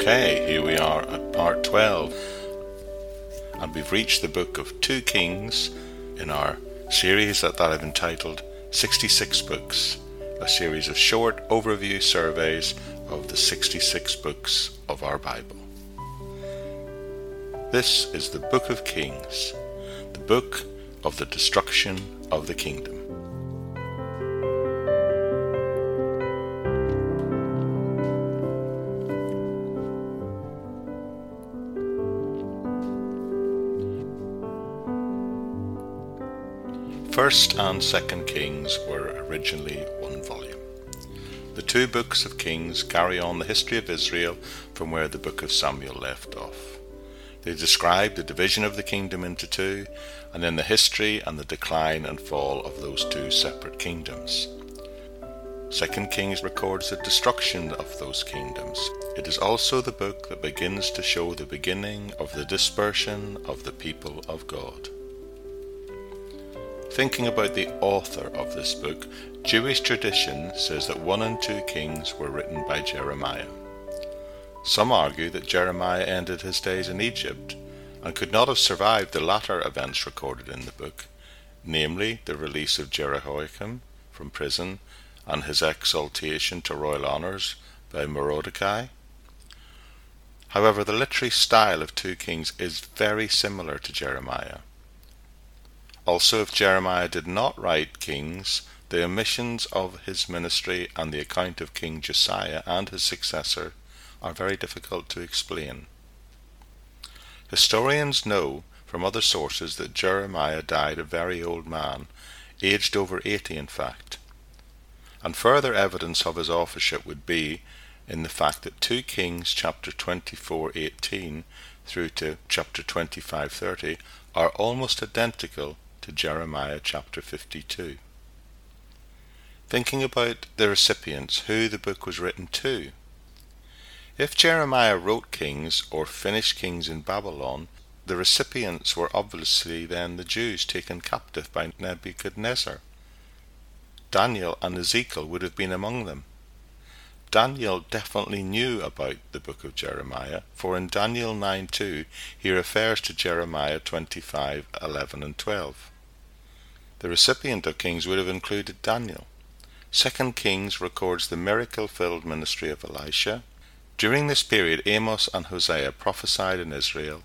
Okay, here we are at part 12, and we've reached the book of 2 Kings in our series that, that I've entitled 66 Books, a series of short overview surveys of the 66 books of our Bible. This is the Book of Kings, the book of the destruction of the kingdom. First and Second Kings were originally one volume. The two books of Kings carry on the history of Israel from where the book of Samuel left off. They describe the division of the kingdom into two, and then the history and the decline and fall of those two separate kingdoms. Second Kings records the destruction of those kingdoms. It is also the book that begins to show the beginning of the dispersion of the people of God. Thinking about the author of this book, Jewish tradition says that 1 and 2 Kings were written by Jeremiah. Some argue that Jeremiah ended his days in Egypt and could not have survived the latter events recorded in the book, namely the release of Jehoiakim from prison and his exaltation to royal honours by Mordecai. However, the literary style of 2 Kings is very similar to Jeremiah. Also, if Jeremiah did not write Kings, the omissions of his ministry and the account of King Josiah and his successor are very difficult to explain. Historians know from other sources that Jeremiah died a very old man, aged over eighty in fact. And further evidence of his authorship would be in the fact that 2 Kings chapter 24:18 through to chapter 25:30 are almost identical to Jeremiah chapter 52. Thinking about the recipients, who the book was written to. If Jeremiah wrote Kings or finished Kings in Babylon, the recipients were obviously then the Jews taken captive by Nebuchadnezzar. Daniel and Ezekiel would have been among them. Daniel definitely knew about the book of Jeremiah, for in Daniel 9:2 he refers to Jeremiah 25:11 and 12. The recipient of Kings would have included Daniel. Second Kings records the miracle-filled ministry of Elisha. During this period, Amos and Hosea prophesied in Israel,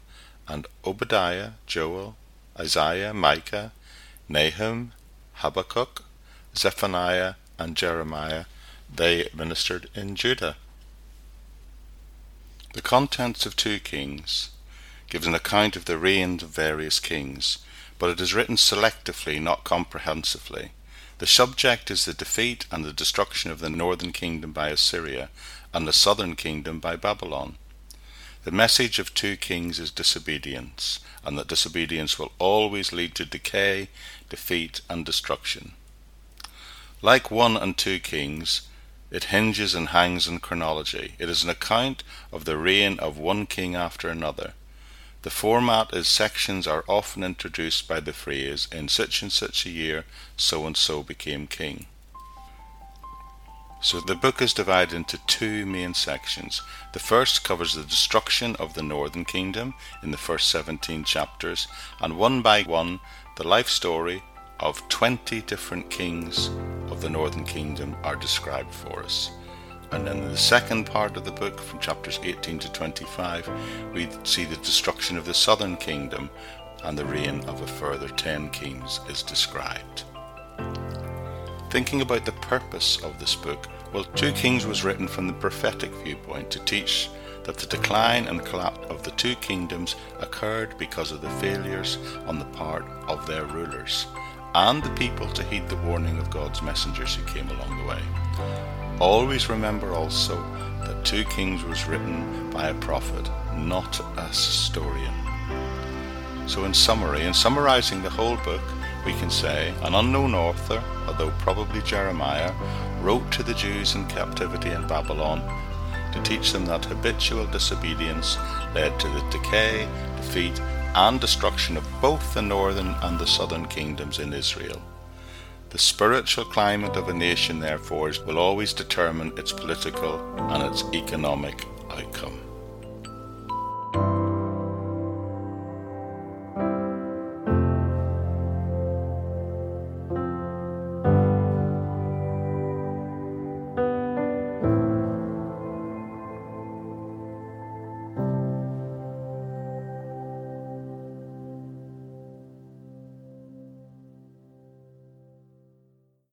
and Obadiah, Joel, Isaiah, Micah, Nahum, Habakkuk, Zephaniah, and Jeremiah they ministered in Judah. The contents of 2 Kings gives an account of the reigns of various kings, but it is written selectively, not comprehensively. The subject is the defeat and the destruction of the northern kingdom by Assyria and the southern kingdom by Babylon. The message of 2 Kings is disobedience, and that disobedience will always lead to decay, defeat, and destruction. Like 1 and 2 Kings, it hinges and hangs on chronology. It is an account of the reign of one king after another. The format is sections are often introduced by the phrase, in such and such a year, so and so became king. So the book is divided into two main sections. The first covers the destruction of the northern kingdom in the first 17 chapters, and one by one, the life story of 20 different kings of the northern kingdom are described for us. And in the second part of the book, from chapters 18 to 25, we see the destruction of the southern kingdom and the reign of a further 10 kings is described. Thinking about the purpose of this book, well, 2 Kings was written from the prophetic viewpoint to teach that the decline and collapse of the two kingdoms occurred because of the failures on the part of their rulers and the people to heed the warning of God's messengers who came along the way. Always remember also that 2 Kings was written by a prophet, not a historian. So, in summary, in summarizing the whole book, we can say an unknown author, although probably Jeremiah, wrote to the Jews in captivity in Babylon to teach them that habitual disobedience led to the decay, defeat, and destruction of both the northern and the southern kingdoms in Israel. The spiritual climate of a nation, therefore, will always determine its political and its economic outcome.